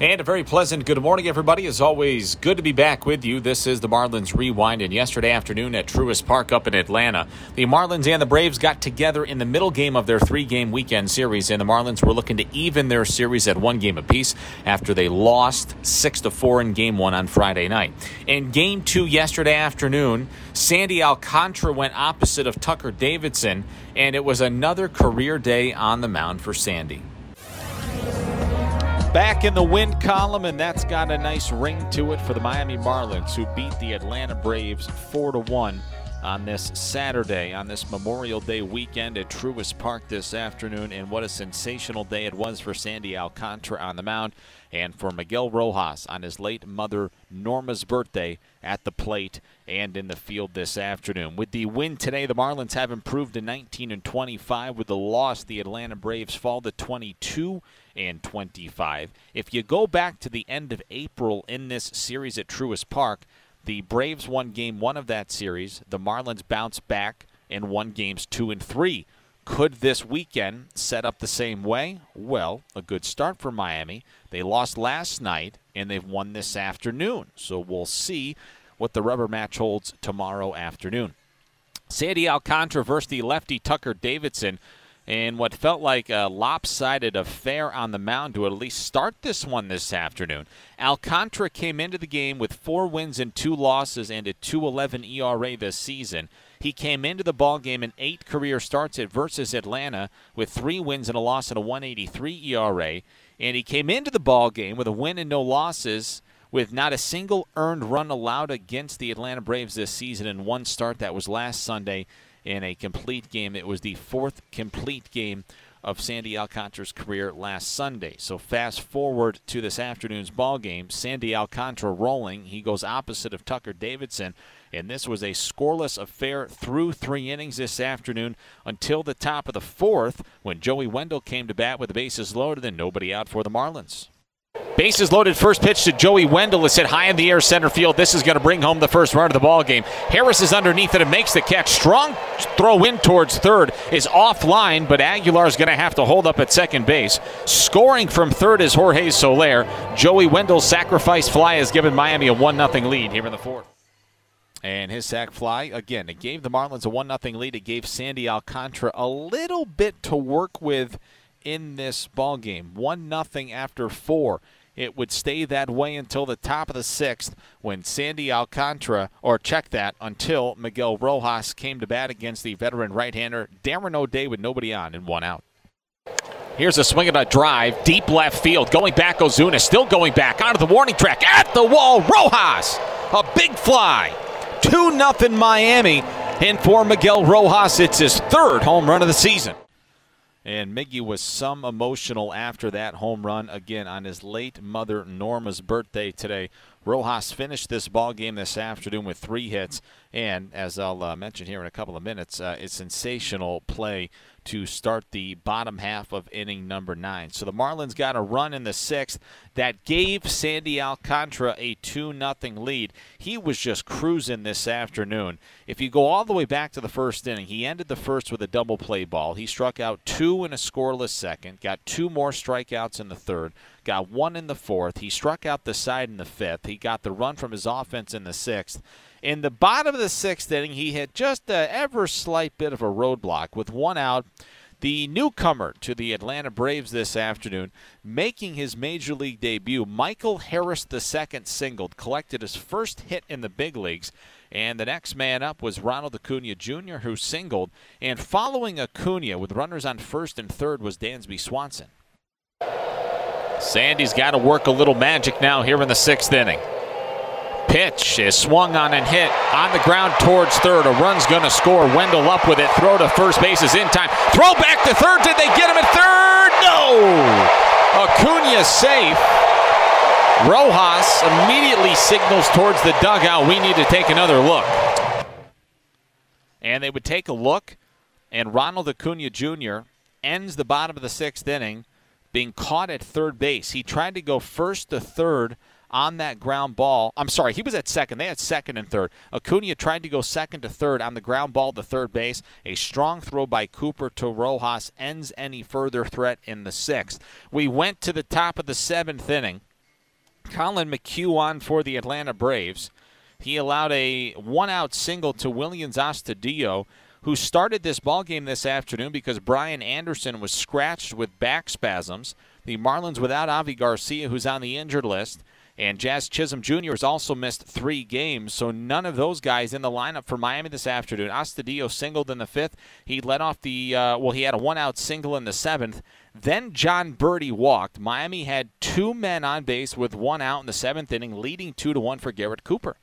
And a very pleasant good morning, everybody. As always, good to be back with you. This is the Marlins Rewind. And yesterday afternoon at Truist Park up in Atlanta, the Marlins and the Braves got together in the middle game of their three game weekend series. And the Marlins were looking to even their series at one game apiece after they lost 6 to 4 in game one on Friday night. In game two yesterday afternoon, Sandy Alcantara went opposite of Tucker Davidson, and it was another career day on the mound for Sandy back in the win column, and that's got a nice ring to it for the Miami Marlins, who beat the Atlanta Braves 4 to 1 on this Saturday, on this Memorial Day weekend at Truist Park this afternoon. And what a sensational day it was for Sandy Alcantara on the mound and for Miguel Rojas on his late mother Norma's birthday at the plate and in the field this afternoon. With the win today, the Marlins have improved to 19 and 25. With the loss, the Atlanta Braves fall to 22 and 25. If you go back to the end of April in this series at Truist Park, the Braves won game one of that series. The Marlins bounced back and won games two and three. Could this weekend set up the same way? Well, a good start for Miami. They lost last night and they've won this afternoon. So we'll see what the rubber match holds tomorrow afternoon. Sandy Alcantara versus the lefty Tucker Davidson in what felt like a lopsided affair on the mound to at least start this one this afternoon. Alcantara came into the game with four wins and two losses and a 2.11 ERA this season. He came into the ball game in eight career starts at versus Atlanta with three wins and a loss and a 183 ERA, and he came into the ball game with a win and no losses with not a single earned run allowed against the Atlanta Braves this season in one start that was last Sunday in a complete game. It was the fourth complete game of Sandy Alcantara's career last Sunday. So fast forward to this afternoon's ball game. Sandy Alcantara rolling. He goes opposite of Tucker Davidson. And this was a scoreless affair through three innings this afternoon until the top of the fourth when Joey Wendle came to bat with the bases loaded and nobody out for the Marlins. Bases loaded. First pitch to Joey Wendle is hit high in the air center field. This is going to bring home the first run of the ball game. Harris is underneath it and makes the catch. Strong throw in towards third is offline, but Aguilar is going to have to hold up at second base. Scoring from third is Jorge Soler. Joey Wendle's sacrifice fly has given Miami a one 0 lead here in the fourth. And his sac fly, again, it gave the Marlins a 1 0 lead. It gave Sandy Alcantara a little bit to work with in this ball game. One nothing after four. It would stay that way until the top of the sixth when Sandy Alcantara, or check that, until Miguel Rojas came to bat against the veteran right-hander Darren O'Day with nobody on and one out. Here's a swing and a drive, deep left field. Going back, Ozuna still going back onto the warning track at the wall. Rojas, a big fly. 2 0 Miami. And for Miguel Rojas, it's his third home run of the season. And Miggy was some emotional after that home run again on his late mother Norma's birthday today. Rojas finished this ball game this afternoon with three hits, and as I'll uh, mention here in a couple of minutes, uh, a sensational play to start the bottom half of inning number nine. So the Marlins got a run in the sixth that gave Sandy Alcantara a 2 0 lead. He was just cruising this afternoon. If you go all the way back to the first inning, he ended the first with a double play ball. He struck out two in a scoreless second, got two more strikeouts in the third, got one in the fourth. He struck out the side in the fifth. He got the run from his offense in the sixth. In the bottom of the sixth inning, he hit just a ever slight bit of a roadblock with one out. The newcomer to the Atlanta Braves this afternoon, making his major league debut, Michael Harris II singled, collected his first hit in the big leagues. And the next man up was Ronald Acuna Jr., who singled. And following Acuna with runners on first and third was Dansby Swanson. Sandy's got to work a little magic now here in the sixth inning. Pitch is swung on and hit on the ground towards third. A run's going to score. Wendle up with it. Throw to first base is in time. Throw back to third. Did they get him at third? No. Acuna safe. Rojas immediately signals towards the dugout. We need to take another look. And they would take a look, and Ronald Acuna Jr. ends the bottom of the sixth inning being caught at third base. He tried to go first to third on that ground ball. I'm sorry, he was at second. They had second and third. Acuna tried to go second to third on the ground ball to third base. A strong throw by Cooper to Rojas ends any further threat in the sixth. We went to the top of the seventh inning. Collin McHugh on for the Atlanta Braves. He allowed a one-out single to Willians Astudillo, who started this ball game this afternoon because Brian Anderson was scratched with back spasms. The Marlins without Avi Garcia, who's on the injured list. And Jazz Chisholm Jr. has also missed three games, so none of those guys in the lineup for Miami this afternoon. Astudillo singled in the fifth. He led off the, uh, well, he had a one out single in the seventh. Then Jon Berti walked. Miami had two men on base with one out in the seventh inning, leading two to one for Garrett Cooper.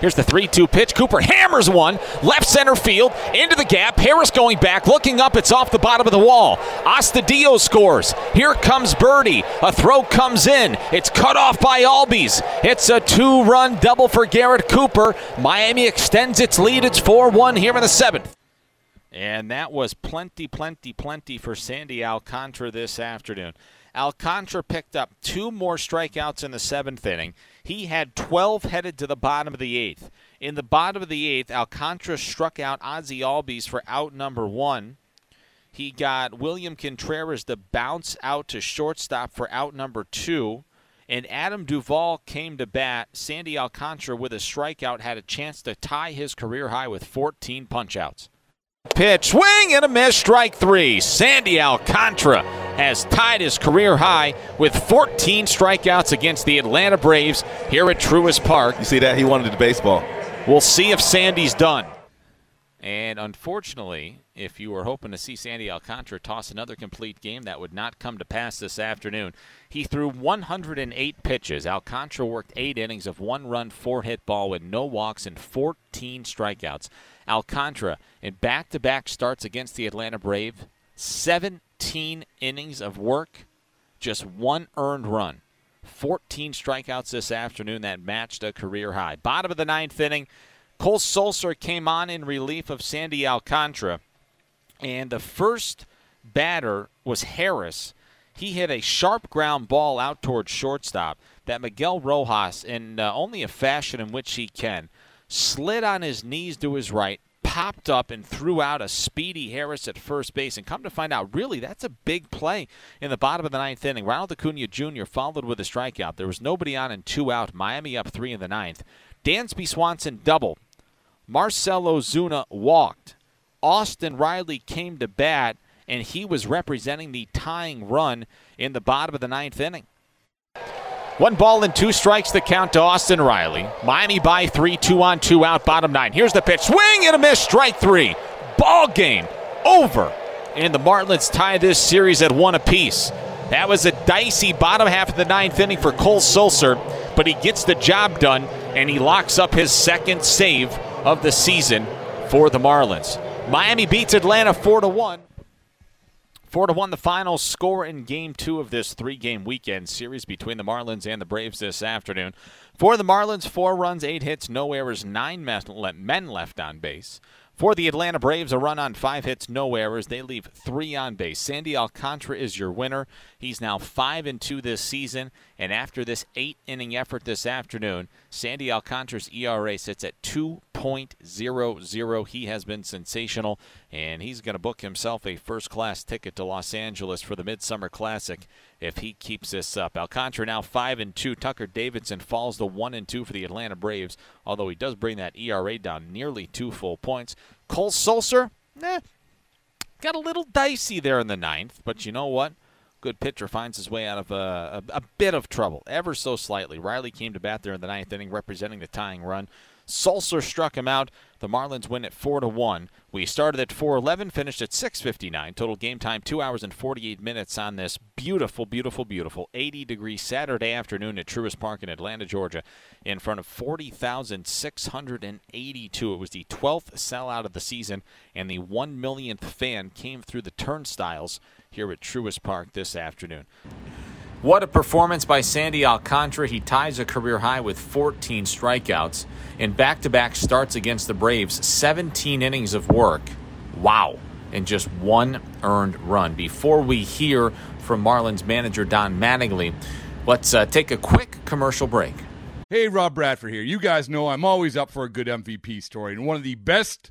Here's the 3 2 pitch. Cooper hammers one, left center field, into the gap. Harris going back, looking up. It's off the bottom of the wall. Astudillo scores. Here comes Berti. A throw comes in. It's cut off by Albies. It's a two run double for Garrett Cooper. Miami extends its lead. It's 4 1 here in the seventh. And that was plenty, plenty, plenty for Sandy Alcantara this afternoon. Alcantara picked up two more strikeouts in the seventh inning. He had 12 headed to the bottom of the eighth. In the bottom of the eighth, Alcantara struck out Ozzy Albies for out number one. He got William Contreras to bounce out to shortstop for out number two. And Adam Duvall came to bat. Sandy Alcantara, with a strikeout, had a chance to tie his career high with 14 punchouts. Pitch, swing and a miss, strike three. Sandy Alcantara has tied his career high with 14 strikeouts against the Atlanta Braves here at Truist Park. You see that? He wanted the baseball. We'll see if Sandy's done. And unfortunately, if you were hoping to see Sandy Alcantara toss another complete game, that would not come to pass this afternoon. He threw 108 pitches. Alcantara worked eight innings of one run, four hit ball with no walks and 14 strikeouts. Alcantara in back to back starts against the Atlanta Braves, 17 innings of work, just one earned run. 14 strikeouts this afternoon that matched a career high. Bottom of the ninth inning, Cole Sulser came on in relief of Sandy Alcantara, and the first batter was Harris. He hit a sharp ground ball out towards shortstop that Miguel Rojas, in uh, only a fashion in which he can, slid on his knees to his right, popped up and threw out a speedy Harris at first base. And come to find out, really, that's a big play in the bottom of the ninth inning. Ronald Acuna Jr. followed with a strikeout. There was nobody on and two out. Miami up three in the ninth. Dansby Swanson doubled. Marcell Ozuna walked. Austin Riley came to bat, and he was representing the tying run in the bottom of the ninth inning. One ball and two strikes the count to Austin Riley. Miami by three, two on, two out, bottom nine. Here's the pitch. Swing and a miss, strike three. Ball game over. And the Marlins tie this series at one apiece. That was a dicey bottom half of the ninth inning for Cole Sulser, but he gets the job done and he locks up his second save of the season for the Marlins. Miami beats Atlanta 4 to 1. Four to one, the final score in Game Two of this three-game weekend series between the Marlins and the Braves this afternoon. For the Marlins, four runs, eight hits, no errors, nine men left on base. For the Atlanta Braves, a run on five hits, no errors. They leave three on base. Sandy Alcantara is your winner. He's now five and two this season, and after this eight-inning effort this afternoon, Sandy Alcantara's ERA sits at 2.00. He has been sensational, and he's going to book himself a first-class ticket to Los Angeles for the Midsummer Classic if he keeps this up. Alcantara now five and two. Tucker Davidson falls to one and two for the Atlanta Braves, although he does bring that ERA down nearly two full points. Cole Sulser, eh, got a little dicey there in the ninth, but you know what? Good pitcher finds his way out of a, a, a bit of trouble, ever so slightly. Riley came to bat there in the ninth inning, representing the tying run. Sulser struck him out. The Marlins win at 4 to 1. We started at 4:11, finished at 6:59. Total game time 2 hours and 48 minutes on this beautiful, beautiful, beautiful 80 degree Saturday afternoon at Truist Park in Atlanta, Georgia, in front of 40,682. It was the 12th sellout of the season, and the 1 millionth fan came through the turnstiles here at Truist Park this afternoon. What a performance by Sandy Alcantara. He ties a career high with 14 strikeouts in back to back starts against the Braves, 17 innings of work. Wow. and just one earned run. Before we hear from Marlins manager Don Mattingly, let's uh, take a quick commercial break. Hey, Rob Bradford here. You guys know I'm always up for a good MVP story, and one of the best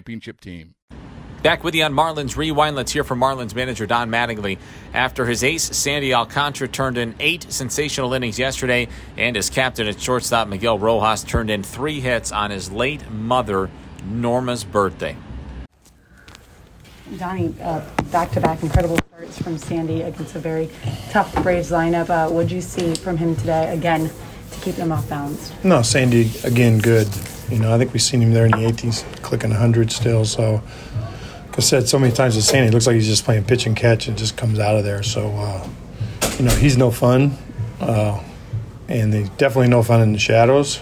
championship team. Back with you on Marlins Rewind. Let's hear from Marlins manager Don Mattingly. After his ace, Sandy Alcantara turned in eight sensational innings yesterday, and his captain at shortstop, Miguel Rojas, turned in three hits on his late mother, Norma's birthday. Donnie, back to back incredible starts from Sandy against a very tough Braves lineup. Uh, what did you see from him today? Again, to keep them off balance. No, Sandy again good. You know, I think we've seen him there in the 80s, clicking 100 still. So, like I said so many times with Sandy, it looks like he's just playing pitch and catch and just comes out of there. So, uh, you know, he's no fun, uh, and he's definitely no fun in the shadows.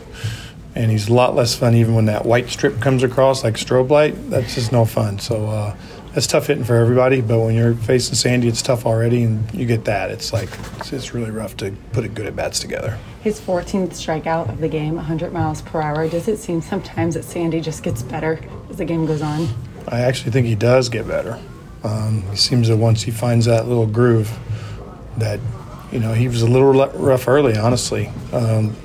And he's a lot less fun even when that white strip comes across like strobe light. That's just no fun. So, uh, that's tough hitting for everybody. But when you're facing Sandy, it's tough already, and you get that. It's like it's, it's really rough to put a good at bats together. His 14th strikeout of the game, 100 miles per hour. Does it seem sometimes that Sandy just gets better as the game goes on? I actually think he does get better. Um, he seems that once he finds that little groove, that you know he was a little rough early. Honestly, um,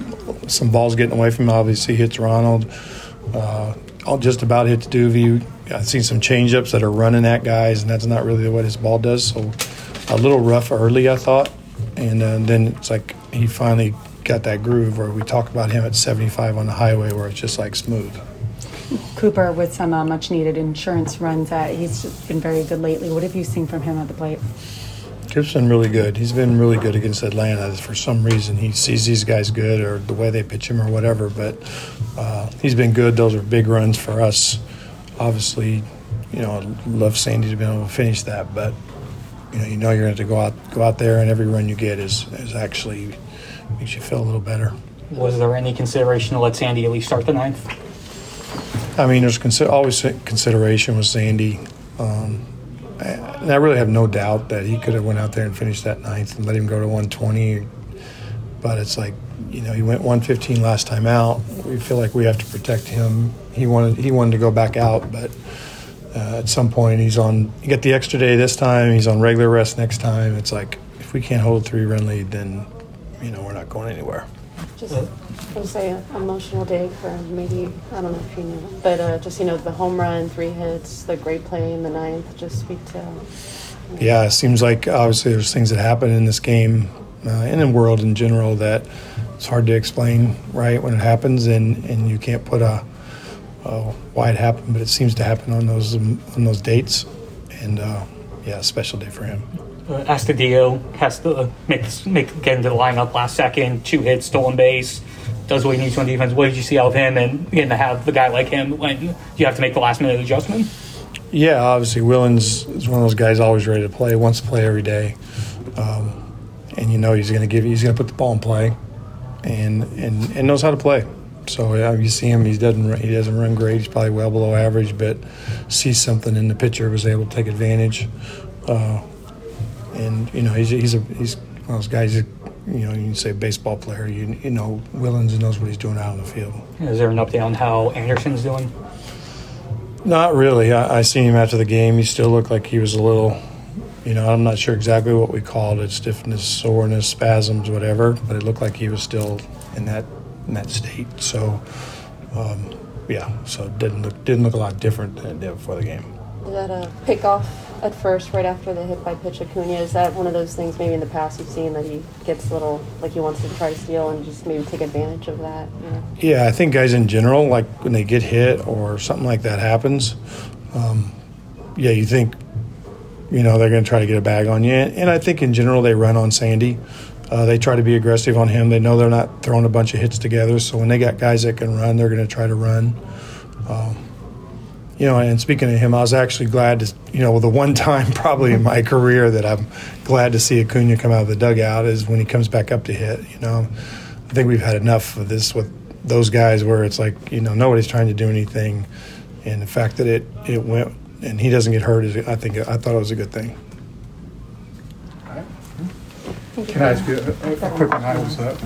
some balls getting away from him. Obviously, hits Ronald. Uh, just about hit Duvey. I've seen some changeups that are running at guys, and that's not really what his ball does. So a little rough early, I thought, and uh, then it's like he finally got that groove where we talk about him at 75 on the highway, where it's just like smooth. Cooper with some uh, much needed insurance runs. Uh, he's been very good lately. What have you seen from him at the plate? Cooper's been really good. He's been really good against Atlanta. For some reason, he sees these guys good, or the way they pitch him, or whatever. But uh, he's been good. Those are big runs for us obviously, you know, I'd love Sandy to be able to finish that, but you know, you know, you're going to have to go out, go out there, and every run you get is is actually makes you feel a little better. Was there any consideration to let Sandy at least start the ninth? I mean, there's always consideration with Sandy. Um, and I really have no doubt that he could have went out there and finished that ninth and let him go to 120. But it's like, you know, he went 115 last time out. We feel like we have to protect him he wanted he wanted to go back out, but uh, at some point he's on. You get the extra day this time. He's on regular rest next time. It's like if we can't hold three run lead, then you know we're not going anywhere. Just to say an emotional day for maybe I don't know if you knew, but uh, just you know the home run, three hits, the great play in the ninth. Just speak to. Yeah, it seems like obviously there's things that happen in this game uh, and in the world in general that it's hard to explain right when it happens, and and you can't put a uh, why it happened, but it seems to happen on those um, on those dates, and uh, yeah, a special day for him. Uh, Astudillo has to make make get into the lineup last second, two hits, stolen base, does what he needs on defense. What did you see out of him, and getting to have the guy like him when you have to make the last minute adjustment? Yeah, obviously Willians is one of those guys always ready to play, wants to play every day, um, and you know he's going to give he's going to put the ball in play, and and and knows how to play. So yeah, you see him. He doesn't he doesn't run great. He's probably well below average, but sees something in the pitcher, was able to take advantage. Uh, and you know he's he's a he's one of those guys. That, you know, you can say baseball player. You you know Willians knows what he's doing out on the field. Is there an update on how Anderson's doing? Not really. I, I seen him after the game. He still looked like he was a little. You know, I'm not sure exactly what we called it stiffness, soreness, spasms, whatever, but it looked like he was still in that in that state. So, um, yeah, so it didn't look didn't look a lot different than it did before the game. Was that a pick off at first, right after the hit by pitch Acuna. Is that one of those things maybe in the past you've seen that he gets a little like he wants to try to steal and just maybe take advantage of that? You know? Yeah, I think guys in general, like when they get hit or something like that happens, um, yeah, you think, you know, they're going to try to get a bag on you. And I think in general they run on Sandy. Uh, they try to be aggressive on him. They know they're not throwing a bunch of hits together. So when they got guys that can run, they're going to try to run. Um, you know, and speaking of him, I was actually glad to, you know, the one time probably in my career that I'm glad to see Acuna come out of the dugout is when he comes back up to hit. You know, I think we've had enough of this with those guys where it's like, you know, nobody's trying to do anything, and the fact that it it went and he doesn't get hurt is, I think, I thought it was a good thing. Can I ask you a, a quick one? I was, uh,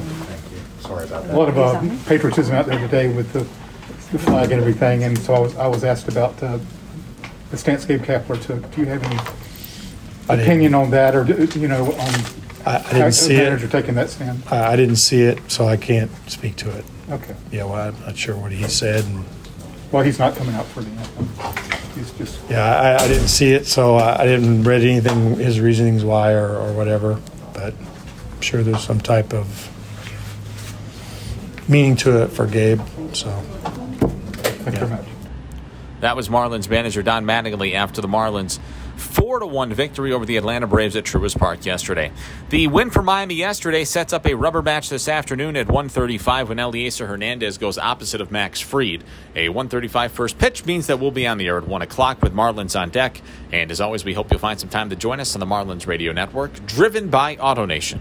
Sorry about that. a lot of uh, patriotism out there today with the, the flag and everything, and so I was, I was asked about uh, the stance Gabe Kapler took. Do you have any opinion on that, or do- you know, on I, I didn't see manager it. taking that stand? I, I didn't see it, so I can't speak to it. Okay. Yeah, well, I'm not sure what he said, and Well, he's not coming out for the anthem. He's just yeah, I, I didn't see it, so I, I didn't read anything his reasonings why or, or whatever. But I'm sure there's some type of meaning to it for Gabe. So thank you very much. That was Marlins manager Don Mattingly after the Marlins' 4 to 1 victory over the Atlanta Braves at Truist Park yesterday. The win for Miami yesterday sets up a rubber match this afternoon at 1:35 when Eliezer Hernandez goes opposite of Max Fried. A 1:35 first pitch means that we'll be on the air at 1 o'clock with Marlins on deck. And as always, we hope you'll find some time to join us on the Marlins Radio Network, driven by AutoNation.